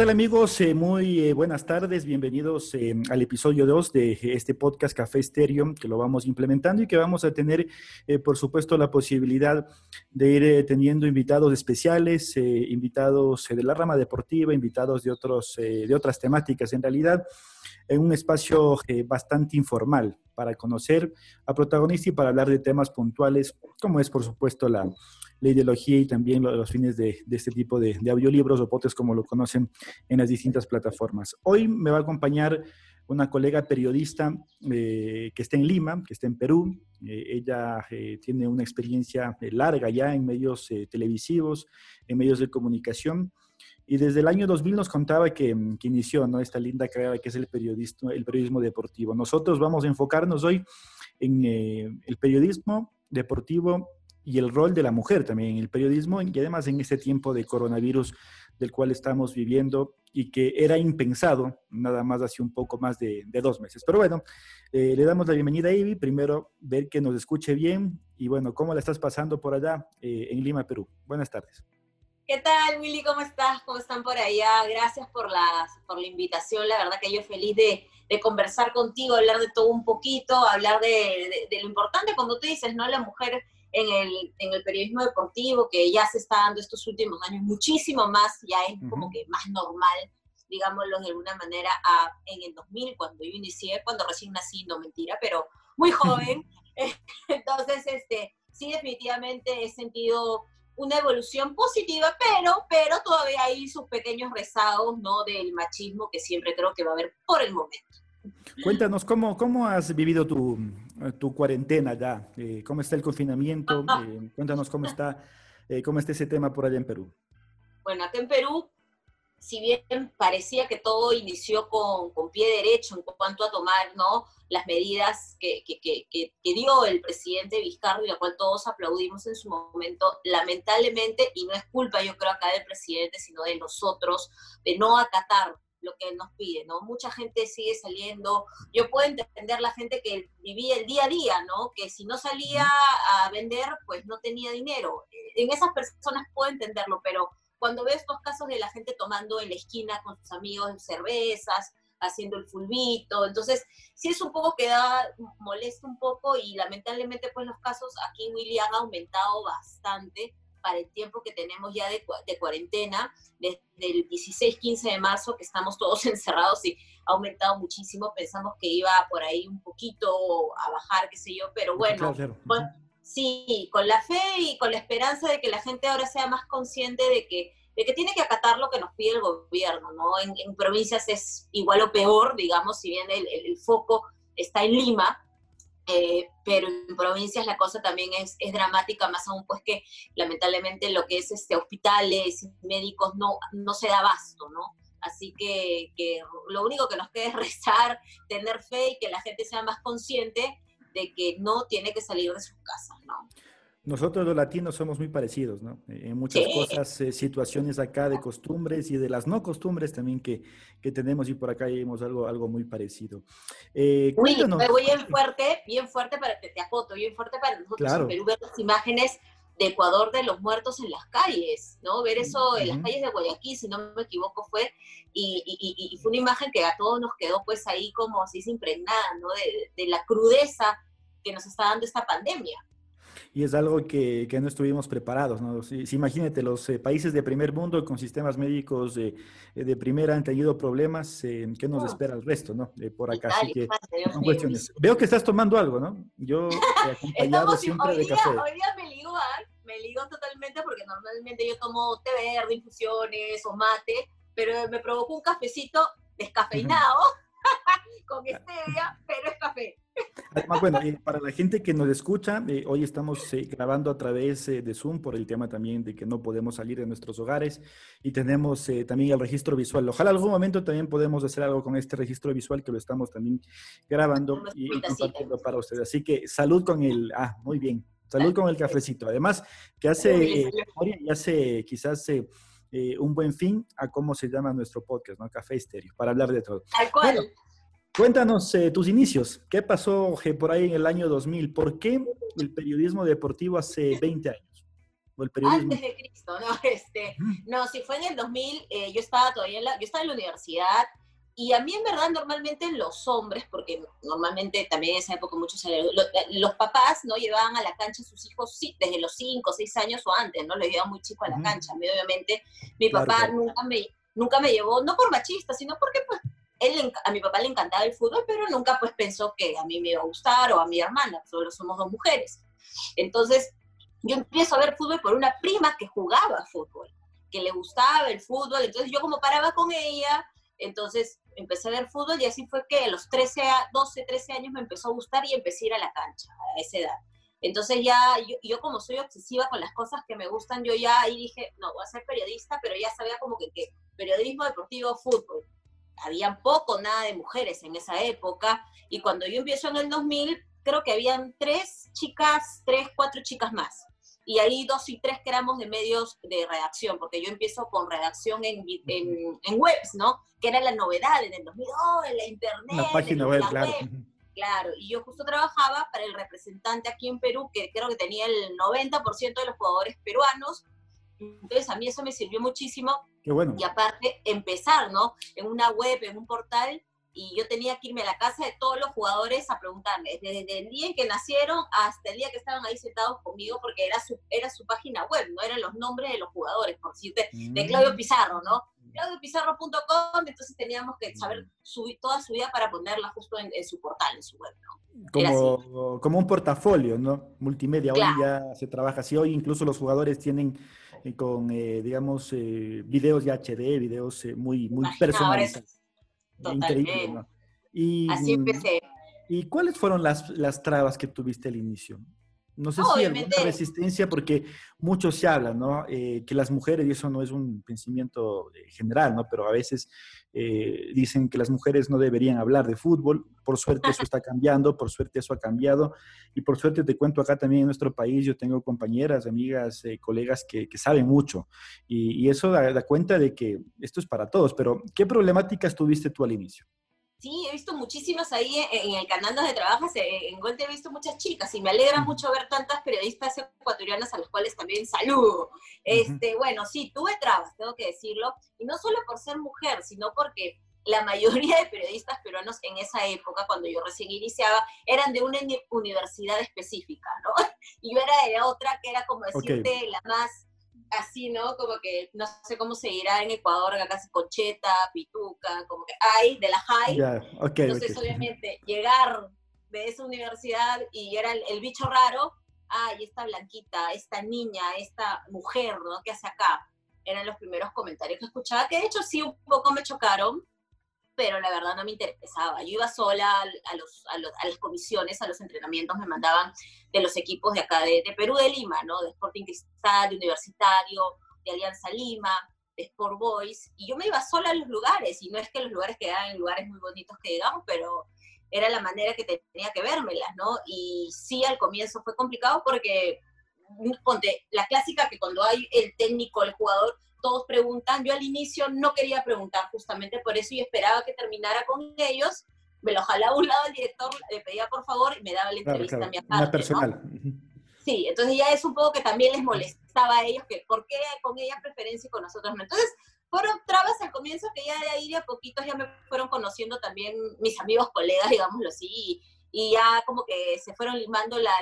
Hola, ¿qué tal amigos? Eh, muy eh, buenas tardes, bienvenidos eh, al episodio 2 de este podcast Café Stereo que lo vamos implementando y que vamos a tener, por supuesto, la posibilidad de ir teniendo invitados especiales, invitados de la rama deportiva, invitados de, otros, de otras temáticas en realidad, en un espacio bastante informal para conocer a protagonistas y para hablar de temas puntuales, como es, por supuesto, la la ideología y también los fines de, este tipo de, audiolibros o potes como lo conocen en las distintas plataformas. Hoy me va a acompañar una colega periodista eh, que está en Lima, que está en Perú. Eh, ella eh, tiene una experiencia larga ya en medios televisivos, en medios de comunicación. Y desde el año 2000 nos contaba que, que inició ¿no? esta linda carrera que es el periodismo, el periodismo deportivo. Nosotros vamos a enfocarnos hoy en el periodismo deportivo y el rol de la mujer también en el periodismo y además en este tiempo de coronavirus del cual estamos viviendo y que era impensado nada más hace un poco más de, dos meses. Pero bueno, eh, le damos la bienvenida a Ivy. Primero, ver que nos escuche bien y bueno, ¿cómo la estás pasando por allá eh, en Lima, Perú? Buenas tardes. ¿Qué tal, Willy? ¿Cómo estás? ¿Cómo están por allá? Gracias por la, por la invitación. La verdad que yo feliz de, de conversar contigo, hablar de todo un poquito, hablar de, de, de lo importante, como tú dices, ¿no? La mujer en el, en el periodismo deportivo, que ya se está dando estos últimos años muchísimo más, ya es como que más normal, digámoslo de alguna manera, a, en el 2000, cuando yo inicié, cuando recién nací, no mentira, pero muy joven. Entonces, este, sí, definitivamente he sentido una evolución positiva, pero, pero todavía hay sus pequeños rezagos, ¿no? Del machismo que siempre creo que va a haber por el momento. Cuéntanos, ¿cómo, cómo has vivido tu, tu cuarentena ya? Eh, ¿Cómo está el confinamiento? Eh, cuéntanos cómo está, eh, cómo está ese tema por allá en Perú. Bueno, acá en Perú, si bien parecía que todo inició con, con pie derecho en cuanto a tomar ¿no? las medidas que, que, que, dio el presidente Vizcarro y la cual todos aplaudimos en su momento, lamentablemente, y no es culpa yo creo acá del presidente, sino de nosotros, de no acatar lo que él nos pide, ¿no? Mucha gente sigue saliendo, yo puedo entender la gente que vivía el día a día, ¿no? Que si no salía a vender, pues no tenía dinero. En esas personas puedo entenderlo, pero cuando ves estos casos de la gente tomando en la esquina con sus amigos cervezas, haciendo el fulbito, entonces sí es un poco que da, molesta un poco y lamentablemente pues los casos aquí Willy han aumentado bastante, para el tiempo que tenemos ya de, de cuarentena, desde el 16-15 de marzo, que estamos todos encerrados y ha aumentado muchísimo. Pensamos que iba por ahí un poquito a bajar, qué sé yo, pero bueno, sí, con la fe y con la esperanza de que la gente ahora sea más consciente de que de que tiene que acatar lo que nos pide el gobierno, ¿no? En, provincias es igual o peor, digamos, si bien el, el foco está en Lima, eh, pero en provincias la cosa también es, es, dramática, más aún pues que lamentablemente lo que es este, hospitales, médicos, no, no se da abasto, ¿no? Así que, que lo único que nos queda es rezar, tener fe y que la gente sea más consciente de que no tiene que salir de sus casas, ¿no? Nosotros los latinos somos muy parecidos, ¿no? En muchas cosas, eh, situaciones acá de costumbres y de las no costumbres también que, que tenemos y por acá vemos algo, algo muy parecido. Eh, me voy bien fuerte, bien fuerte para que te acoto, bien fuerte para nosotros en Perú ver las imágenes de Ecuador de los muertos en las calles, ¿no? Ver eso en las calles de Guayaquil, si no me equivoco, fue, y, y, y, fue una imagen que a todos nos quedó pues ahí como así impregnada, ¿no? De, de la crudeza que nos está dando esta pandemia y es algo que, que no estuvimos preparados. ¿no? Si, imagínate, los eh, países de primer mundo con sistemas médicos de, eh, de primera han tenido problemas, eh, ¿qué nos espera el resto? ¿no? por acá, así que son cuestiones. Veo que estás tomando algo, ¿no? Yo he acompañado siempre de café. Hoy día me ligo, me ligo totalmente porque normalmente yo tomo té verde, infusiones o mate, pero me provocó un cafecito descafeinado con stevia, pero es café. Además, bueno, para la gente que nos escucha, eh, hoy estamos eh, grabando a través eh, de Zoom por el tema también de que no podemos salir de nuestros hogares y tenemos también el registro visual. Ojalá algún momento también podemos hacer algo con este registro visual que lo estamos también grabando y, compartiendo para ustedes. Así que salud con el, ah, muy bien, salud con el cafecito. Además, que hace y hace quizás un buen fin a cómo se llama nuestro podcast, ¿no? Café Estéreo, para hablar de todo. Tal cual. Cuéntanos eh, tus inicios. ¿Qué pasó por ahí en el año 2000? ¿Por qué el periodismo deportivo hace 20 años? o el periodismo. Antes de Cristo, ¿no? Este, no, si fue en el 2000, eh, yo estaba todavía en la, yo estaba en la universidad, y a mí en verdad normalmente los hombres, porque normalmente también en esa época muchos, los, los papás no llevaban a la cancha a sus hijos sí, desde los 5 o 6 años o antes, ¿no? Los llevaban muy chicos a la cancha. A mí obviamente mi papá nunca me nunca me llevó, no por machista, sino porque pues él, a mi papá le encantaba el fútbol, pero nunca pues pensó que a mí me iba a gustar o a mi hermana, solo somos dos mujeres. Entonces, yo empiezo a ver fútbol por una prima que jugaba fútbol, que le gustaba el fútbol, entonces yo como paraba con ella, entonces empecé a ver fútbol y así fue que a los 13, 12, 13 años me empezó a gustar y empecé a ir a la cancha a esa edad. Entonces ya yo, como soy obsesiva con las cosas que me gustan, yo ya ahí dije, no, voy a ser periodista, pero ya sabía como que, periodismo deportivo, fútbol. Habían poco, nada de mujeres en esa época, y cuando yo empiezo en el 2000, creo que habían tres chicas, tres, cuatro chicas más. Y ahí dos y tres que éramos de medios de redacción, porque yo empiezo con redacción en, en, webs, ¿no? Que era la novedad en el 2000, oh, en la internet. La página web, claro. Claro, y yo justo trabajaba para el representante aquí en Perú, que creo que tenía el 90% de los jugadores peruanos. Entonces a mí eso me sirvió muchísimo. Qué bueno. Y aparte, empezar, ¿no? En una web, en un portal, y yo tenía que irme a la casa de todos los jugadores a preguntarles, desde el día en que nacieron hasta el día que estaban ahí sentados conmigo, porque era su, era su página web, no eran los nombres de los jugadores, por decirte, de Claudio mm. Pizarro, ¿no? claudiopizarro.com, entonces teníamos que saber subir toda su vida para ponerla justo en, su portal, en su web, ¿no? Como, como un portafolio, ¿no? Multimedia, hoy ya se trabaja así, hoy incluso los jugadores tienen eh, con, eh, digamos, eh, videos de HD, videos muy, muy personalizados. ¿No? Y, así empecé. ¿Y cuáles fueron las, las trabas que tuviste al inicio? No sé si alguna resistencia, porque mucho se habla, ¿no? Eh, que las mujeres, y eso no es un pensamiento eh, general, ¿no? Pero a veces eh, dicen que las mujeres no deberían hablar de fútbol. Por suerte eso está cambiando, por suerte eso ha cambiado. Y por suerte te cuento acá también en nuestro país, yo tengo compañeras, amigas, colegas que, que, saben mucho. Y, y eso da, da cuenta de que esto es para todos. Pero, ¿qué problemáticas tuviste tú al inicio? Sí, he visto muchísimas ahí en, el canal donde trabajas, en Golte he visto muchas chicas y me alegra mucho ver tantas periodistas ecuatorianas a las cuales también saludo. Este, Bueno, sí, tuve trabas, tengo que decirlo, y no solo por ser mujer, sino porque la mayoría de periodistas peruanos en esa época, cuando yo recién iniciaba, eran de una universidad específica, ¿no? Y yo era de otra que era como decirte la más así, ¿no? Como que no sé cómo se dirá en Ecuador, acá casi cocheta, pituca, como que hay de la high. Entonces, obviamente, llegar de esa universidad y era el, bicho raro, ay, esta blanquita, esta niña, esta mujer, ¿no? ¿Qué hace acá? Eran los primeros comentarios que escuchaba, que de hecho sí un poco me chocaron, pero la verdad no me interesaba. Yo iba sola a, los, a, los, a, las comisiones, a los entrenamientos, me mandaban de los equipos de acá, de, Perú, de Lima, ¿no? De Sporting Cristal, de Universitario, de Alianza Lima, de Sport Boys, y yo me iba sola a los lugares, y no es que los lugares quedaran en lugares muy bonitos que digamos, pero era la manera que tenía que vérmelas, ¿no? Y sí, al comienzo fue complicado porque, ponte, la clásica que cuando hay el técnico, el jugador, todos preguntan. Yo al inicio no quería preguntar justamente por eso y esperaba que terminara con ellos. Me lo jalaba a un lado el director, le pedía por favor y me daba la entrevista a mi aparte, personal. Sí, entonces ya es un poco que también les molestaba a ellos que por qué con ella preferencia y con nosotros no. Entonces, fueron trabas al comienzo que ya de ahí de a poquitos ya me fueron conociendo también mis amigos, colegas, digámoslo así, y, ya como que se fueron limando la,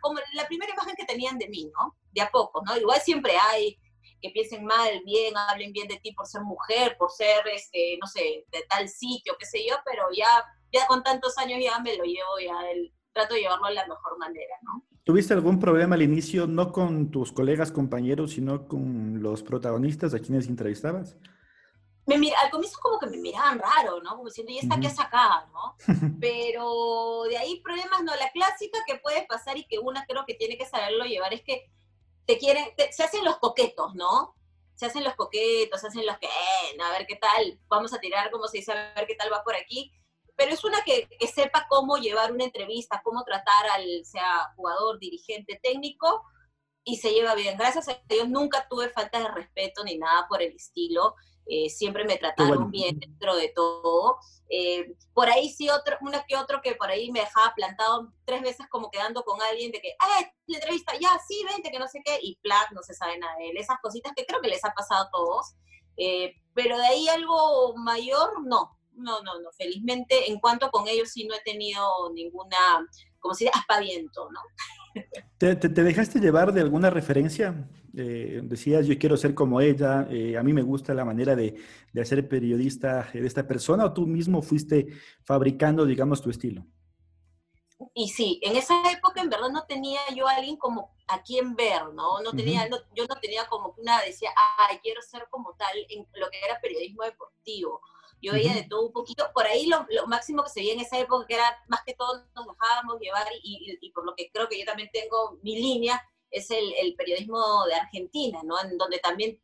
como la primera imagen que tenían de mí, ¿no? De a poco, ¿no? Igual siempre hay que piensen mal, bien, hablen bien de ti por ser mujer, por ser, este, no sé, de tal sitio, qué sé yo, pero ya, ya con tantos años ya me lo llevo, ya el, trato de llevarlo de la mejor manera, ¿no? ¿Tuviste algún problema al inicio, no con tus colegas, compañeros, sino con los protagonistas a quienes entrevistabas? Me mira, al comienzo como que me miraban raro, ¿no? Como diciendo, ¿y esta qué acá, no? Pero de ahí problemas, no, la clásica que puede pasar y que una creo que tiene que saberlo llevar es que te quieren, se hacen los coquetos, ¿no? Se hacen los coquetos, se hacen los que, eh, a ver qué tal, vamos a tirar, como se dice, a ver qué tal va por aquí. Pero es una que, que sepa cómo llevar una entrevista, cómo tratar al, sea jugador, dirigente, técnico, y se lleva bien. Gracias a Dios nunca tuve falta de respeto ni nada por el estilo. Eh, siempre me trataron bien dentro de todo. Eh, por ahí sí, otro, una que otro que por ahí me dejaba plantado tres veces como quedando con alguien de que, ah, la entrevista, ya, sí, vente, que no sé qué, y plac, no se sabe nada de él. Esas cositas que creo que les ha pasado a todos. Eh, pero de ahí algo mayor, no, no, no, no. Felizmente, en cuanto con ellos sí no he tenido ninguna, como si aspaviento, ¿no? ¿Te, dejaste llevar de alguna referencia? Eh, decías, yo quiero ser como ella, eh, a mí me gusta la manera de, de hacer periodista de esta persona, o tú mismo fuiste fabricando, digamos, tu estilo? Y sí, en esa época en verdad no tenía yo a alguien como a quien ver, ¿no? no tenía, yo no tenía como una, decía, ay, quiero ser como tal en lo que era periodismo deportivo. Yo veía de todo un poquito, por ahí lo, máximo que se veía en esa época, que era más que todo nos dejábamos llevar, y, y, por lo que creo que yo también tengo mi línea, es el, el, periodismo de Argentina, ¿no? En donde también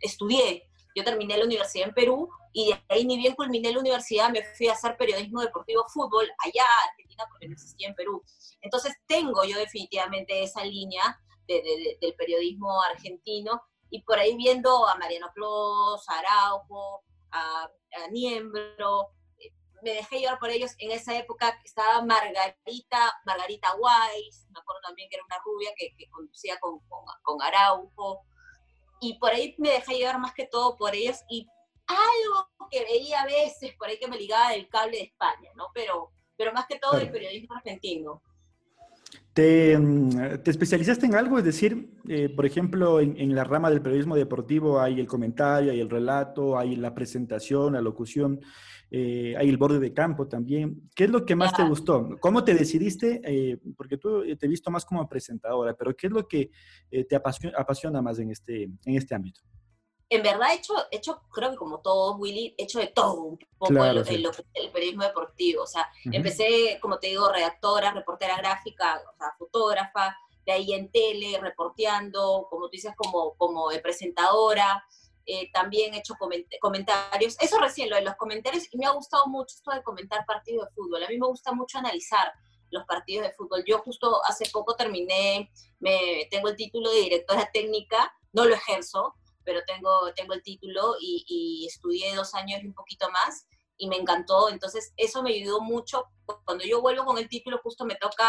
estudié. Yo terminé la universidad en Perú y de ahí ni bien culminé la universidad, me fui a hacer periodismo deportivo fútbol allá, Argentina, porque no existía en Perú. Entonces tengo yo definitivamente esa línea de, del periodismo argentino y por ahí viendo a Mariano Clos, a Araujo, a, Niembro, eh, me dejé llevar por ellos. En esa época estaba Margarita, Margarita Weiss, me acuerdo también que era una rubia que, conducía con, con, Araujo. Y por ahí me dejé llevar más que todo por ellos y algo que veía a veces por ahí que me ligaba del cable de España, ¿no? Pero, pero más que todo el periodismo argentino. ¿Te, mm, ¿Te, especializaste en algo? Es decir, eh, por ejemplo, en, la rama del periodismo deportivo hay el comentario, hay el relato, hay la presentación, la locución, eh, hay el borde de campo también. ¿Qué es lo que más te gustó? ¿Cómo te decidiste? Eh, porque tú te he visto más como presentadora, pero ¿qué es lo que te apasiona, apasiona, más en este, en este ámbito? En verdad he hecho, hecho, creo que como todos, Willy, he hecho de todo un poco lo que el, periodismo deportivo. O sea, empecé, como te digo, redactora, reportera gráfica, o sea, fotógrafa, de ahí en tele, reporteando, como tú dices, como, como presentadora. Eh, también he hecho comentarios. Eso recién, lo de los comentarios, y me ha gustado mucho esto de comentar partidos de fútbol. A mí me gusta mucho analizar los partidos de fútbol. Yo justo hace poco terminé, me, tengo el título de directora técnica, no lo ejerzo, pero tengo, tengo el título y, estudié dos años y un poquito más y me encantó. Entonces, eso me ayudó mucho. Cuando yo vuelvo con el título, justo me toca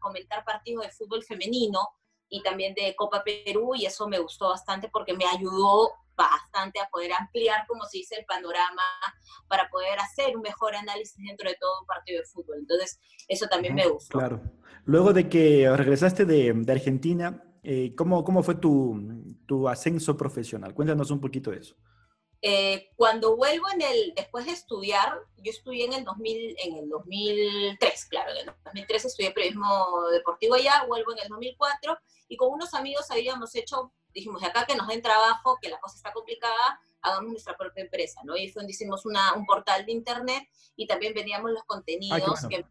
comentar partidos de fútbol femenino y también de Copa Perú y eso me gustó bastante porque me ayudó bastante a poder ampliar, como se dice, el panorama para poder hacer un mejor análisis dentro de todo un partido de fútbol. Entonces, eso también me gustó. Claro. Luego de que regresaste de, de Argentina, eh, ¿cómo, ¿cómo, fue tu, tu, ascenso profesional? Cuéntanos un poquito de eso. Eh, cuando vuelvo en el, después de estudiar, yo estudié en el, 2000, en el 2003, claro, en el 2003 estudié periodismo deportivo allá, vuelvo en el 2004 y con unos amigos habíamos hecho, dijimos, acá que nos den trabajo, que la cosa está complicada, hagamos nuestra propia empresa, ¿no? Y fue donde hicimos una, un portal de internet y también veníamos los contenidos que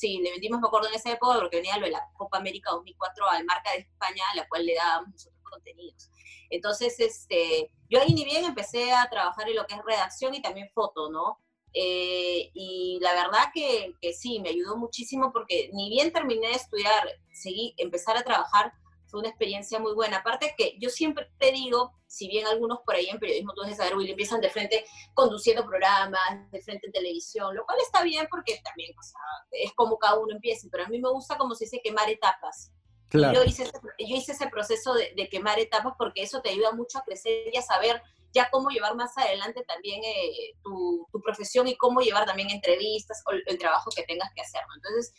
Sí, le vendimos, me acuerdo en esa época, porque venía lo de la Copa América 2004 al Marca de España, a la cual le dábamos nosotros contenidos. Entonces, este, yo ahí ni bien empecé a trabajar en lo que es redacción y también foto, ¿no? Eh, y la verdad que, que, sí, me ayudó muchísimo porque ni bien terminé de estudiar, seguí, empezar a trabajar, fue una experiencia muy buena. Aparte que yo siempre te digo, si bien algunos por ahí en periodismo, tú debes saber, Willy, empiezan de frente conduciendo programas, de frente en televisión, lo cual está bien porque también o sea, es como cada uno empiece, pero a mí me gusta como se dice quemar etapas. Yo, hice ese, yo hice ese proceso de, quemar etapas porque eso te ayuda mucho a crecer y a saber ya cómo llevar más adelante también eh, tu, tu, profesión y cómo llevar también entrevistas o el, trabajo que tengas que hacer. Entonces,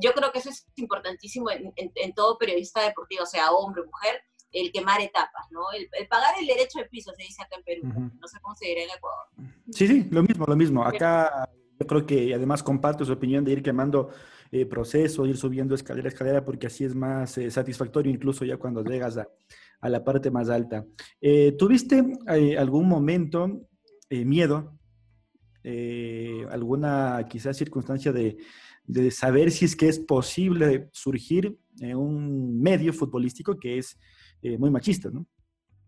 yo creo que eso es importantísimo en, todo periodista deportivo, sea hombre o mujer, el quemar etapas, ¿no? El, pagar el derecho de piso, se dice acá en Perú. No sé cómo se dirá en Ecuador. Sí, sí, lo mismo, lo mismo. Acá yo creo que además comparto su opinión de ir quemando eh, proceso, ir subiendo escalera a escalera, porque así es más eh, satisfactorio incluso ya cuando llegas a, a la parte más alta. Eh, ¿Tuviste eh, algún momento miedo, alguna quizás circunstancia de de saber si es que es posible surgir en un medio futbolístico que es eh, muy machista, ¿no?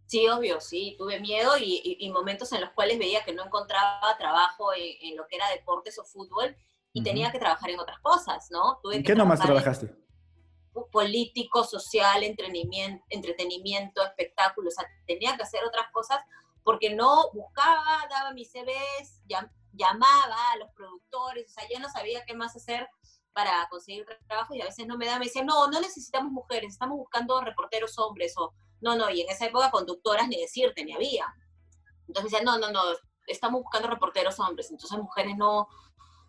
Sí, obvio, sí, tuve miedo y, momentos en los cuales veía que no encontraba trabajo en, lo que era deportes o fútbol y tenía que trabajar en otras cosas, ¿no? Tuve ¿En qué nomás trabajaste? político, social, entretenimiento, entretenimiento, espectáculos, o sea, tenía que hacer otras cosas porque no buscaba, daba mis CVs, llamaba a los productores, o sea, ya no sabía qué más hacer para conseguir trabajo y a veces no me da, me decían, no, no necesitamos mujeres, estamos buscando reporteros hombres o no, no, y en esa época conductoras ni decirte, ni había. Entonces decían, no, no, no, estamos buscando reporteros hombres, entonces mujeres no,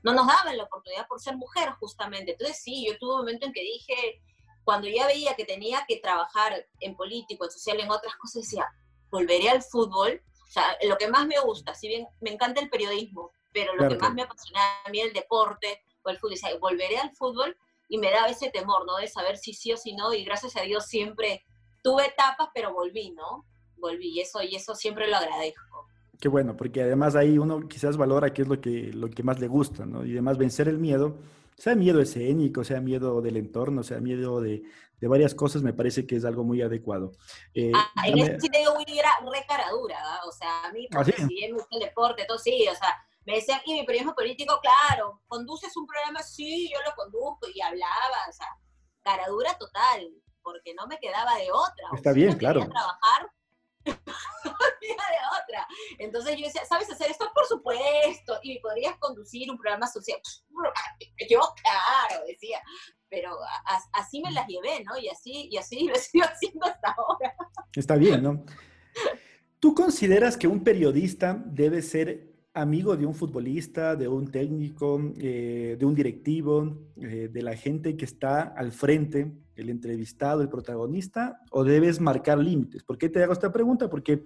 no nos daban la oportunidad por ser mujer justamente. Entonces sí, yo tuve un momento en que dije, cuando ya veía que tenía que trabajar en político, en social, en otras cosas, decía, volveré al fútbol. O sea, lo que más me gusta, si bien me encanta el periodismo, pero lo que más me apasiona a mí el deporte o el fútbol, decía, volveré al fútbol y me daba ese temor, ¿no? De saber si sí o si no, y gracias a Dios siempre tuve etapas, pero volví, ¿no? Volví, y eso, y eso siempre lo agradezco. Qué bueno, porque además ahí uno quizás valora qué es lo que, lo que más le gusta, ¿no? Y además vencer el miedo, sea miedo escénico, sea miedo del entorno, sea miedo de, de varias cosas, me parece que es algo muy adecuado. Eh, ah, en ese sí te digo, era re caradura, o sea, a mí, ¿Ah, porque si bien me gusta el deporte, todo sí, o sea, me decían, y mi periodismo político, claro, ¿conduces un programa? Sí, yo lo conduzco, y hablaba, o sea, caradura total, porque no me quedaba de otra. Está bien, claro. trabajar, no de otra. Entonces yo decía, ¿sabes hacer esto? Por supuesto. Y podrías conducir un programa social. Yo, claro, decía. Pero así me las llevé, ¿no? Y así, y así lo sigo haciendo hasta ahora. Está bien, ¿no? ¿Tú consideras que un periodista debe ser amigo de un futbolista, de un técnico, eh, de un directivo, eh, de la gente que está al frente, el entrevistado, el protagonista, o debes marcar límites? ¿Por qué te hago esta pregunta? Porque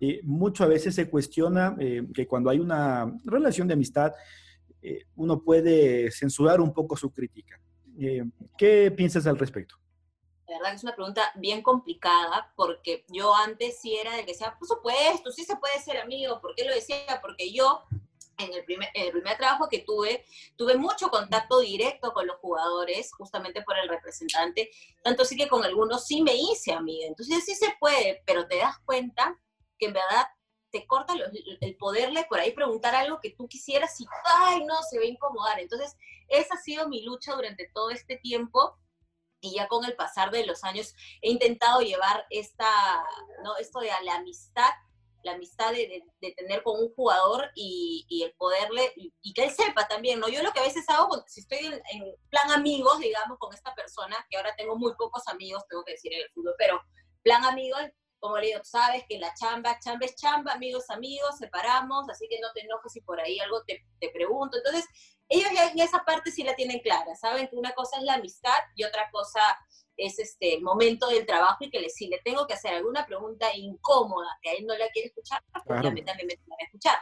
eh, mucho a veces se cuestiona que cuando hay una relación de amistad, uno puede censurar un poco su crítica. ¿Qué piensas al respecto? La verdad que es una pregunta bien complicada porque yo antes sí era de que decía, por supuesto, sí se puede ser amigo. ¿Por qué lo decía? Porque yo en el primer, el primer trabajo que tuve, tuve mucho contacto directo con los jugadores, justamente por el representante, tanto sí que con algunos sí me hice amiga. Entonces sí se puede, pero te das cuenta que en verdad te corta el poderle por ahí preguntar algo que tú quisieras y, ay, no, se va a incomodar. Entonces, esa ha sido mi lucha durante todo este tiempo y ya con el pasar de los años he intentado llevar esta, ¿no? esto de la amistad, la amistad de, de, tener con un jugador y, y el poderle, y, que él sepa también, ¿no? Yo lo que a veces hago, si estoy en, plan amigos, digamos, con esta persona, que ahora tengo muy pocos amigos, tengo que decir en el fútbol, pero plan amigos, como le digo, sabes que la chamba, chamba es chamba, amigos, amigos, separamos, así que no te enojes si por ahí algo te, te pregunto. Entonces, ellos ya en esa parte sí la tienen clara, saben que una cosa es la amistad y otra cosa es este, el momento del trabajo y que si le tengo que hacer alguna pregunta incómoda que a él no la quiere escuchar, pues también me voy a escuchar.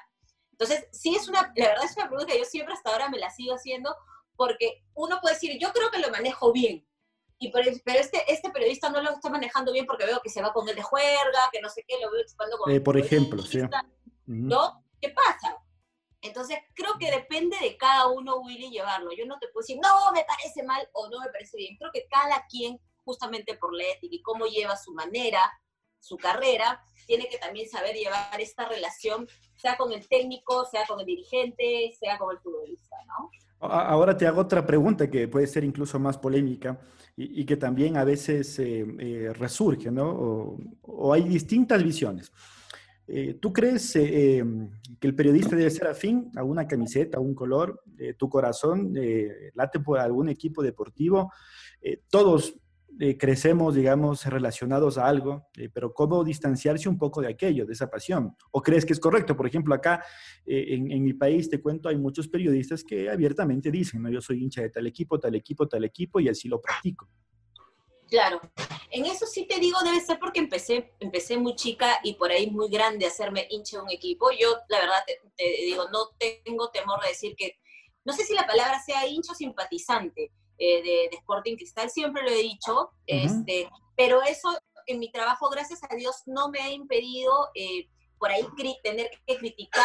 Entonces, sí es una, la verdad es una pregunta que yo siempre hasta ahora me la sigo haciendo porque uno puede decir, yo creo que lo manejo bien, y pero, este, este periodista no lo está manejando bien porque veo que se va con el de juerga, que no sé qué, lo veo chupando con... Eh, por ejemplo, sí. ¿No? ¿Qué pasa? Entonces, creo que depende de cada uno, Willy, llevarlo. Yo no te puedo decir, no, me parece mal o no me parece bien. Creo que cada quien, justamente por la ética y cómo lleva su manera, su carrera, tiene que también saber llevar esta relación, sea con el técnico, sea con el dirigente, sea con el futbolista, ¿no? Ahora te hago otra pregunta que puede ser incluso más polémica y, que también a veces eh, eh, resurge, ¿no? o hay distintas visiones. Eh, ¿Tú crees eh, em, que el periodista debe ser afín a una camiseta, a un color? Eh, ¿Tu corazón late por algún equipo deportivo? todos crecemos, digamos, relacionados a algo, pero ¿cómo distanciarse un poco de aquello, de esa pasión? ¿O crees que es correcto? Por ejemplo, acá en, en, mi país, te cuento, hay muchos periodistas que abiertamente dicen, ¿no? Yo soy hincha de tal equipo, tal equipo, tal equipo, y así lo practico. Claro, en eso sí te digo, debe ser porque empecé, empecé muy chica y por ahí muy grande a hacerme hincha de un equipo. Yo, la verdad, te, digo, no tengo temor de decir que, no sé si la palabra sea hincha o simpatizante eh, de, Sporting Cristal, siempre lo he dicho, este, pero eso en mi trabajo, gracias a Dios, no me ha impedido eh, por ahí tener que criticar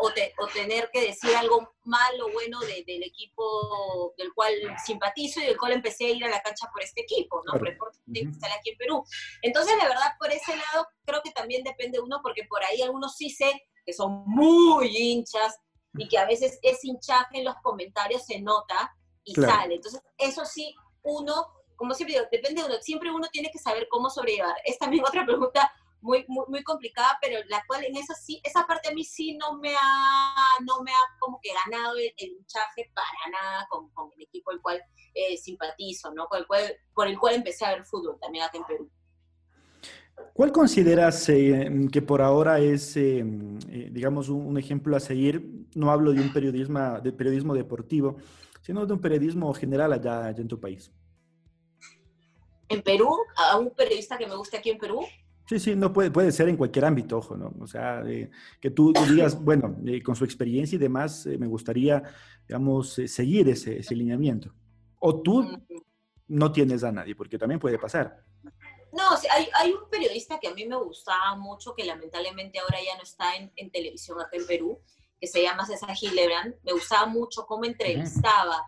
o, tener que decir algo malo o bueno del equipo del cual simpatizo y del cual empecé a ir a la cancha por este equipo, ¿no? Por el Sporting que aquí en Perú. Entonces, de verdad, por ese lado, creo que también depende uno, porque por ahí algunos sí sé que son muy hinchas y que a veces ese hinchaje en los comentarios se nota y sale. Entonces, eso sí, uno, como siempre digo, depende de uno, siempre uno tiene que saber cómo sobrellevar. Es también otra pregunta muy, muy, complicada, pero la cual en esa sí, esa parte a mí sí no me ha, no me ha como que ganado el, luchaje para nada con, con, el equipo el cual eh, simpatizo, ¿no? Con el cual, por el cual empecé a ver fútbol también acá en Perú. ¿Cuál consideras eh, que por ahora es, eh, digamos, un, ejemplo a seguir? No hablo de un periodismo, de periodismo deportivo, sino de un periodismo general allá, allá en tu país. En Perú, a un periodista que me guste aquí en Perú, Sí, sí, no puede, puede ser en cualquier ámbito, ojo, ¿no? O sea, que tú, digas, bueno, eh, con su experiencia y demás, eh, me gustaría, digamos, eh, seguir ese, ese lineamiento. O tú no tienes a nadie, porque también puede pasar. No, hay, hay, un periodista que a mí me gustaba mucho, que lamentablemente ahora ya no está en, en televisión acá en Perú, que se llama César Gilebran. Me gustaba mucho cómo entrevistaba,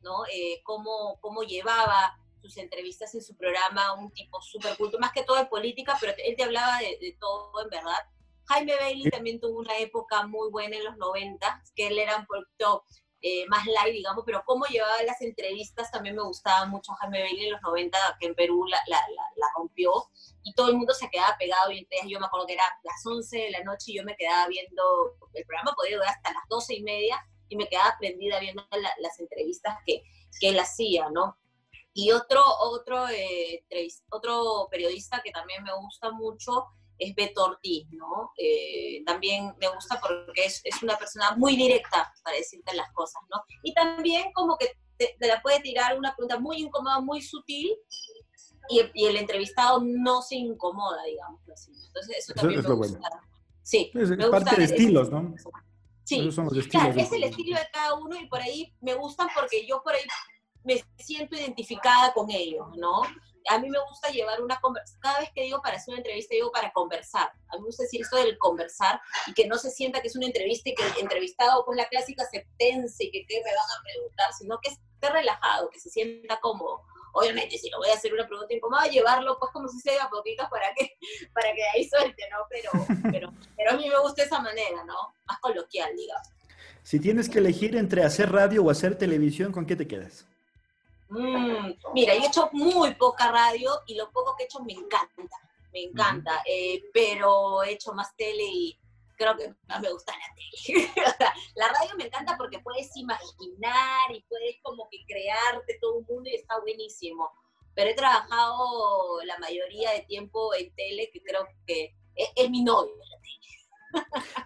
¿no? cómo, cómo llevaba sus entrevistas en su programa, un tipo súper culto, más que todo de política, pero él te hablaba de, todo en verdad. Jaime Bailey también tuvo una época muy buena en los 90, que él era un poquito eh, más light, digamos, pero cómo llevaba las entrevistas también me gustaba mucho Jaime Bailey en los 90, que en Perú la, la, la, rompió, y todo el mundo se quedaba pegado, y entonces yo me acuerdo que era las 11 de la noche y yo me quedaba viendo, el programa podía durar hasta las 12 y media, y me quedaba prendida viendo las entrevistas que, que él hacía, ¿no? Y otro, otro, eh, otro periodista que también me gusta mucho es Beto Ortiz, ¿no? Eh, también me gusta porque es, es, una persona muy directa para decirte las cosas, ¿no? Y también como que te, la puede tirar una pregunta muy incómoda, muy sutil, y, y, el entrevistado no se incomoda, digamos así. Entonces eso también me gusta. Bueno. Sí, es me parte de estilos, ¿no? Sí, son los estilos claro, es el estilo de cada uno y por ahí me gustan porque yo por ahí me siento identificada con ellos, ¿no? A mí me gusta llevar una conversación, cada vez que digo para hacer una entrevista, digo para conversar. A mí me gusta decir esto del conversar y que no se sienta que es una entrevista y que el entrevistado, pues la clásica se tense y que qué me van a preguntar, sino que esté relajado, que se sienta cómodo. Obviamente, si lo voy a hacer una pregunta incómoda, llevarlo pues como si se diga poquito para que, para que ahí suelte, ¿no? Pero, pero, pero a mí me gusta esa manera, ¿no? Más coloquial, digamos. Si tienes que elegir entre hacer radio o hacer televisión, ¿con qué te quedas? Mm, mira, yo he hecho muy poca radio y lo poco que he hecho me encanta, me encanta, eh, pero he hecho más tele y creo que más me gusta la tele. la radio me encanta porque puedes imaginar y puedes como que crearte todo un mundo y está buenísimo. Pero he trabajado la mayoría de tiempo en tele, que creo que es, es mi novio la tele.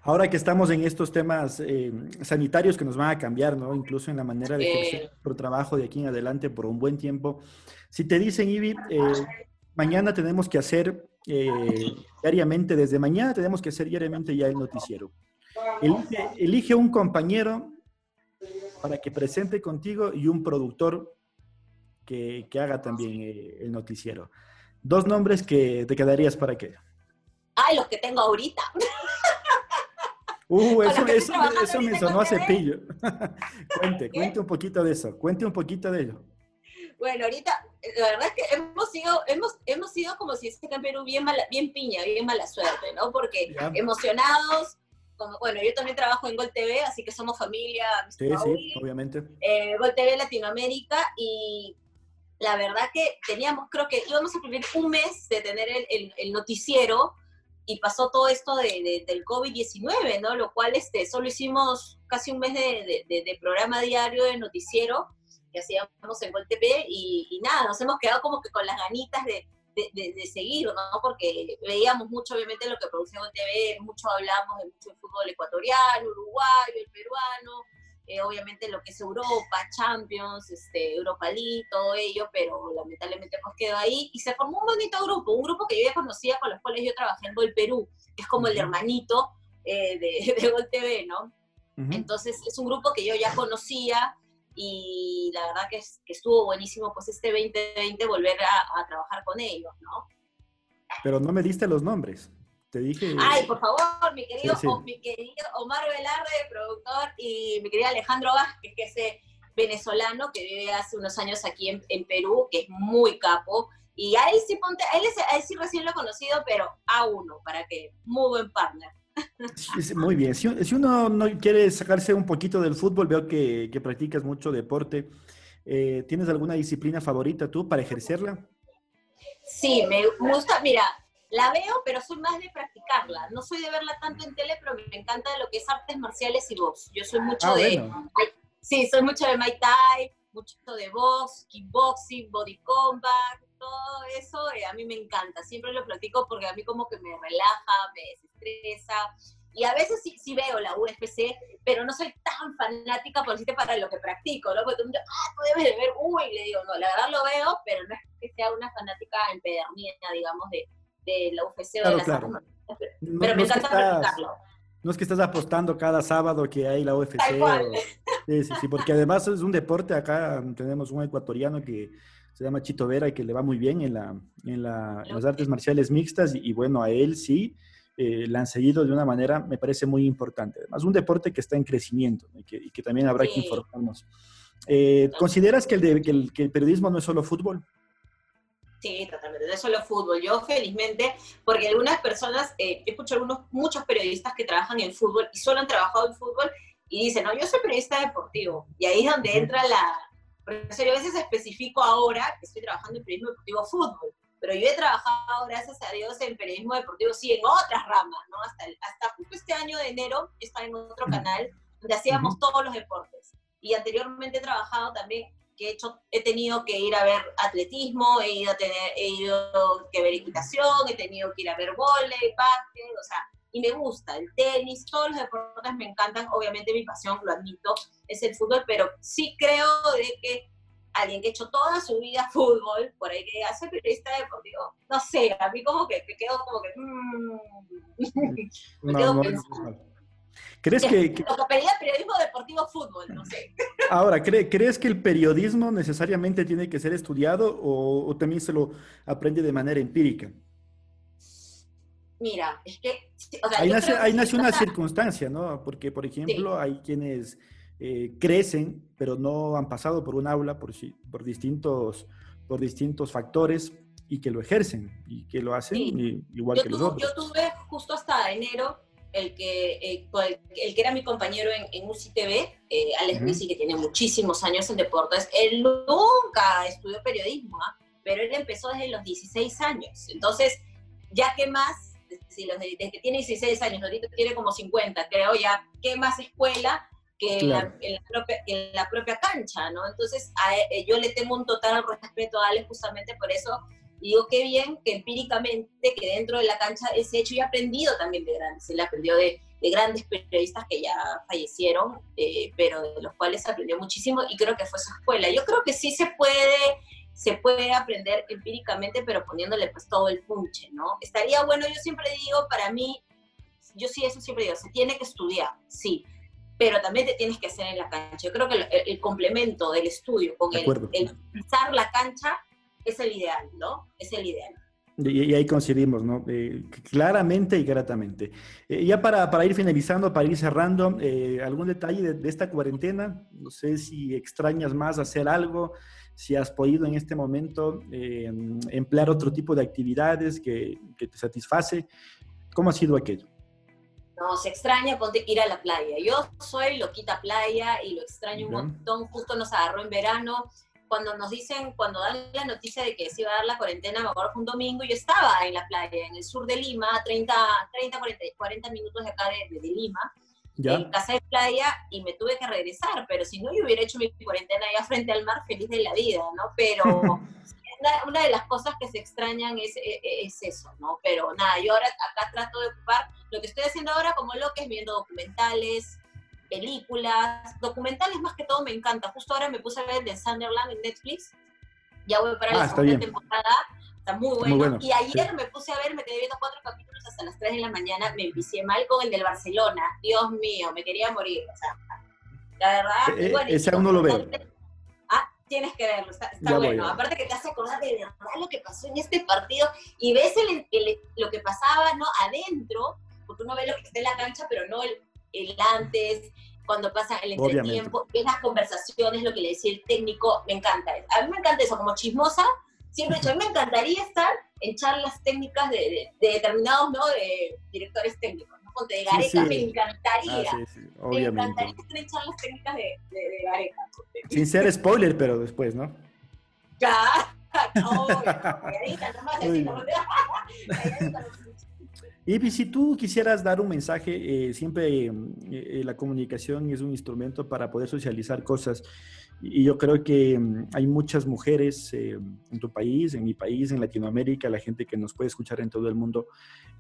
Ahora que estamos en estos temas eh, sanitarios que nos van a cambiar, ¿no? Incluso en la manera de ejercer nuestro trabajo de aquí en adelante por un buen tiempo. Si te dicen, Ivy, eh, mañana tenemos que hacer eh, diariamente, desde mañana tenemos que hacer diariamente ya el noticiero. Elige, un compañero para que presente contigo y un productor que, que haga también el noticiero. Dos nombres que te quedarías para qué. Ay, los que tengo ahorita. Uh, eso, eso, eso me sonó a cepillo. cuente, cuente un poquito de eso, cuente un poquito de ello. Bueno, ahorita, la verdad es que hemos sido, hemos, hemos sido como si este en Perú bien, mala, bien piña, bien mala suerte, ¿no? Porque emocionados, como, bueno, yo también trabajo en Gol TV, así que somos familia. Sí, sí, obviamente. Eh, Gol TV Latinoamérica y la verdad que teníamos, creo que íbamos a cumplir un mes de tener el, el, el noticiero y pasó todo esto de, del COVID-19, ¿no? Lo cual este, solo hicimos casi un mes de, de, programa diario de noticiero que hacíamos en Gol TV y, y, nada, nos hemos quedado como que con las ganitas de, seguir, ¿no? Porque veíamos mucho, obviamente, lo que producía Gol TV, mucho hablamos de mucho fútbol ecuatoriano, uruguayo, el peruano, eh, obviamente lo que es Europa, Champions, este, Europa League, todo ello, pero lamentablemente pues quedó ahí y se formó un bonito grupo, un grupo que yo ya conocía, con los cuales yo trabajé en Gol Perú, que es como el hermanito eh, de, Gol TV, ¿no? Entonces es un grupo que yo ya conocía y la verdad que, que estuvo buenísimo pues este 2020 volver a, a trabajar con ellos, ¿no? Pero no me diste los nombres. Te dije. Ay, por favor, mi querido, mi querido Omar Velarde, productor, y mi querido Alejandro Vázquez, que es venezolano que vive hace unos años aquí en, Perú, que es muy capo. Y a él sí, ponte, a él, sí recién lo he conocido, pero a uno, para que, muy buen partner. Muy bien. Si, uno no quiere sacarse un poquito del fútbol, veo que, que practicas mucho deporte. Eh, ¿Tienes alguna disciplina favorita tú para ejercerla? Sí, me gusta, mira, la veo, pero soy más de practicarla. No soy de verla tanto en tele, pero me encanta lo que es artes marciales y box. Yo soy mucho ah, de... Sí, soy mucho de Muay Thai, mucho de box, kickboxing, body combat, todo eso eh, a mí me encanta. Siempre lo practico porque a mí como que me relaja, me desestresa. Y a veces sí, sí, veo la UFC, pero no soy tan fanática, por decirte, para lo que practico, ¿no? Porque tú me ah, tú debes de ver, uy, le digo, no, la verdad lo veo, pero no es que sea una fanática empedernida, digamos, de, de la UFC o de la claro. Pero, me encanta practicarlo. No es que estás apostando cada sábado que hay la UFC. sí, sí, sí, porque además es un deporte, acá tenemos un ecuatoriano que se llama Chito Vera y que le va muy bien en, la, en, la, las artes marciales mixtas y, bueno, a él sí eh, la han seguido de una manera, me parece muy importante. Además, un deporte que está en crecimiento y que, y que también habrá que informarnos. Eh, ¿Consideras que el, que, el, que el periodismo no es solo fútbol? Sí, totalmente, no es solo fútbol. Yo felizmente, porque algunas personas, eh, escucho algunos, muchos periodistas que trabajan en fútbol y solo han trabajado en fútbol y dicen, no, yo soy periodista deportivo. Y ahí es donde entra la, yo a veces especifico ahora que estoy trabajando en periodismo deportivo fútbol, pero yo he trabajado, gracias a Dios, en periodismo deportivo, sí, en otras ramas, ¿no? Hasta, hasta justo este año de enero, estaba en otro canal donde hacíamos todos los deportes. Y anteriormente he trabajado también, que he, hecho, he tenido que ir a ver atletismo, he ido, a tener, he ido que ver equitación, he tenido que ir a ver volei, básquet, o sea, y me gusta el tenis, todos los deportes me encantan, obviamente mi pasión, lo admito, es el fútbol, pero sí creo de que alguien que ha hecho toda su vida fútbol, por ahí que hace periodista deportivo, no sé, a mí como que me quedo como que... Mmm, me quedo pensando. ¿Crees que, que... Lo que pedía periodismo deportivo fútbol, no sé. Ahora, ¿crees que el periodismo necesariamente tiene que ser estudiado o, o también se lo aprende de manera empírica? Mira, es que... ahí, nace, una circunstancia, ¿no? Porque, por ejemplo, hay quienes eh, crecen, pero no han pasado por un aula por, por, distintos, por distintos factores y que lo ejercen y que lo hacen igual que los otros. Yo tuve justo hasta enero el que, eh, el, que era mi compañero en, en UCTV, eh, Alex uh que tiene muchísimos años en deportes, él nunca estudió periodismo, ¿ah? pero él empezó desde los 16 años. Entonces, ya que más si desde, que tiene 16 años, ahorita tiene como 50, creo ya, ¿qué más escuela que en, la, propia, en, la, propia, cancha, ¿no? Entonces, eh, yo le tengo un total respeto a Ale justamente por eso. Y digo, qué bien que empíricamente, que dentro de la cancha ese hecho y aprendido también de grandes, él aprendió de, de grandes periodistas que ya fallecieron, eh, pero de los cuales aprendió muchísimo y creo que fue su escuela. Yo creo que sí se puede se puede aprender empíricamente, pero poniéndole pues todo el punche, ¿no? Estaría bueno, yo siempre digo, para mí, yo sí eso siempre digo, se tiene que estudiar, sí, pero también te tienes que hacer en la cancha. Yo creo que el, complemento del estudio con el, el pisar la cancha es el ideal, ¿no? Es el ideal. Y, ahí coincidimos, ¿no? Eh, claramente y gratamente. Eh, ya para, para, ir finalizando, para ir cerrando, eh, ¿algún detalle de, de, esta cuarentena? No sé si extrañas más hacer algo, si has podido en este momento eh, emplear otro tipo de actividades que, que, te satisface. ¿Cómo ha sido aquello? No, se extraña ponte ir a la playa. Yo soy loquita playa y lo extraño un montón. Justo nos agarró en verano. Cuando nos dicen, cuando dan la noticia de que se iba a dar la cuarentena, me acuerdo fue un domingo, yo estaba en la playa, en el sur de Lima, 30, 30 40, 40 minutos de acá de, de Lima en casa de playa y me tuve que regresar, pero si no, yo hubiera hecho mi cuarentena allá frente al mar feliz de la vida, ¿no? Pero una, de las cosas que se extrañan es, e, e, es, eso, ¿no? Pero nada, yo ahora acá trato de ocupar lo que estoy haciendo ahora como lo que es viendo documentales, películas, documentales más que todo me encanta. Justo ahora me puse a ver el de Sunderland en Netflix, ya voy para la ah, segunda temporada está muy bueno. Y ayer me puse a ver, me quedé viendo cuatro capítulos hasta las 3 de la mañana, me empecé mal con el del Barcelona. Dios mío, me quería morir. O sea, la verdad, eh, bueno, ese aún no lo veo. Ah, tienes que verlo, está, bueno. Aparte que te hace acordar de verdad lo que pasó en este partido y ves el, lo que pasaba no adentro, porque uno ve lo que está en la cancha, pero no el, el antes, cuando pasa el entretiempo, ves las conversaciones, lo que le decía el técnico, me encanta. A mí me encanta eso, como chismosa, siempre he dicho, a mí me encantaría estar en charlas técnicas de, determinados ¿no? de directores técnicos. ¿no? De Gareca me encantaría. Ah, me encantaría estar en charlas técnicas de, de, Gareca. Sin ser spoiler, pero después, ¿no? Ya. Y si tú quisieras dar un mensaje, eh, siempre eh, la comunicación es un instrumento para poder socializar cosas. Y yo creo que mm, hay muchas mujeres eh, en tu país, en mi país, en Latinoamérica, la gente que nos puede escuchar en todo el mundo,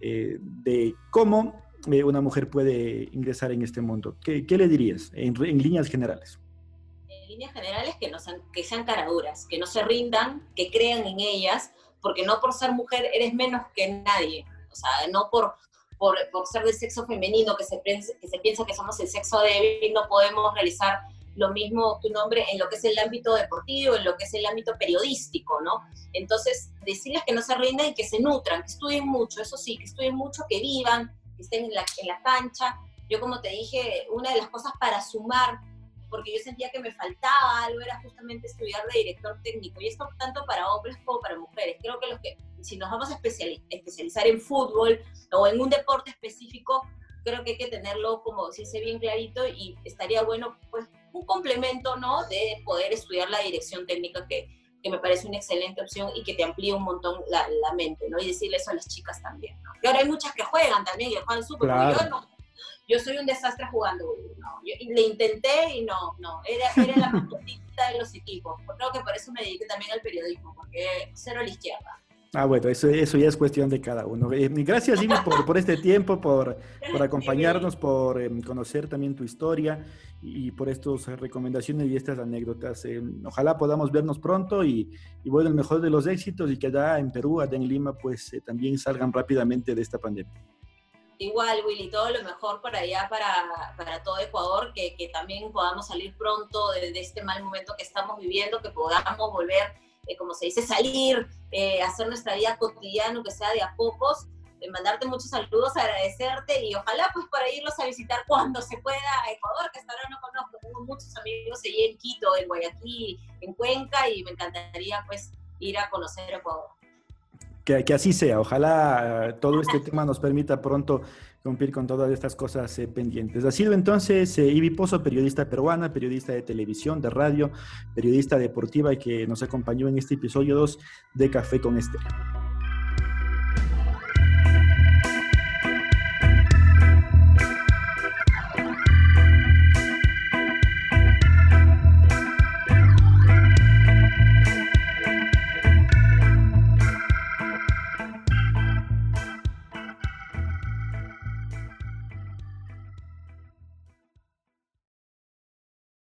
de cómo una mujer puede ingresar en este mundo. ¿Qué, le dirías en, líneas generales? En líneas generales, que, no sean, que sean caraduras, que no se rindan, que crean en ellas, porque no por ser mujer eres menos que nadie o sea, no por, por, por ser del sexo femenino, que se, piensa, que se piensa que somos el sexo débil, no podemos realizar lo mismo que un hombre en lo que es el ámbito deportivo, en lo que es el ámbito periodístico, ¿no? Entonces, decirles que no se rindan y que se nutran, que estudien mucho, eso sí, que estudien mucho, que vivan, que estén en la, en la cancha. Yo, como te dije, una de las cosas para sumar porque yo sentía que me faltaba algo, era justamente estudiar de director técnico. Y esto tanto para hombres como para mujeres. Creo que, los que si nos vamos a especializar en fútbol o en un deporte específico, creo que hay que tenerlo como decirse bien clarito y estaría bueno pues un complemento, ¿no? De poder estudiar la dirección técnica que, que me parece una excelente opción y que te amplía un montón la, la, mente, ¿no? Y decirle eso a las chicas también, ¿no? Que ahora hay muchas que juegan también y juegan súper, yo no, yo soy un desastre jugando, no, yo, le intenté y no, no, era, era la mascotita de los equipos. Creo que por eso me dediqué también al periodismo, porque cero a la izquierda. Ah, bueno, eso, eso ya es cuestión de cada uno. Eh, gracias, Ivy, por, por, este tiempo, por, por acompañarnos, por eh, conocer también tu historia y por estas recomendaciones y estas anécdotas. Eh, ojalá podamos vernos pronto y, y, bueno, el mejor de los éxitos y que allá en Perú, allá en Lima, pues también salgan rápidamente de esta pandemia. Igual, Willy, todo lo mejor para allá, para, para todo Ecuador, que, que, también podamos salir pronto de, de, este mal momento que estamos viviendo, que podamos volver, eh, como se dice, salir, eh, hacer nuestra vida cotidiana, que sea de a pocos, de mandarte muchos saludos, agradecerte y ojalá pues para irlos a visitar cuando se pueda a Ecuador, que hasta ahora no conozco, tengo muchos amigos allí en Quito, en Guayaquil, en Cuenca y me encantaría pues ir a conocer Ecuador. Que, así sea. Ojalá eh, todo este tema nos permita pronto cumplir con todas estas cosas eh, pendientes. Ha sido entonces eh, Ibi Pozo, periodista peruana, periodista de televisión, de radio, periodista deportiva y que nos acompañó en este episodio 2 de Café con Estela.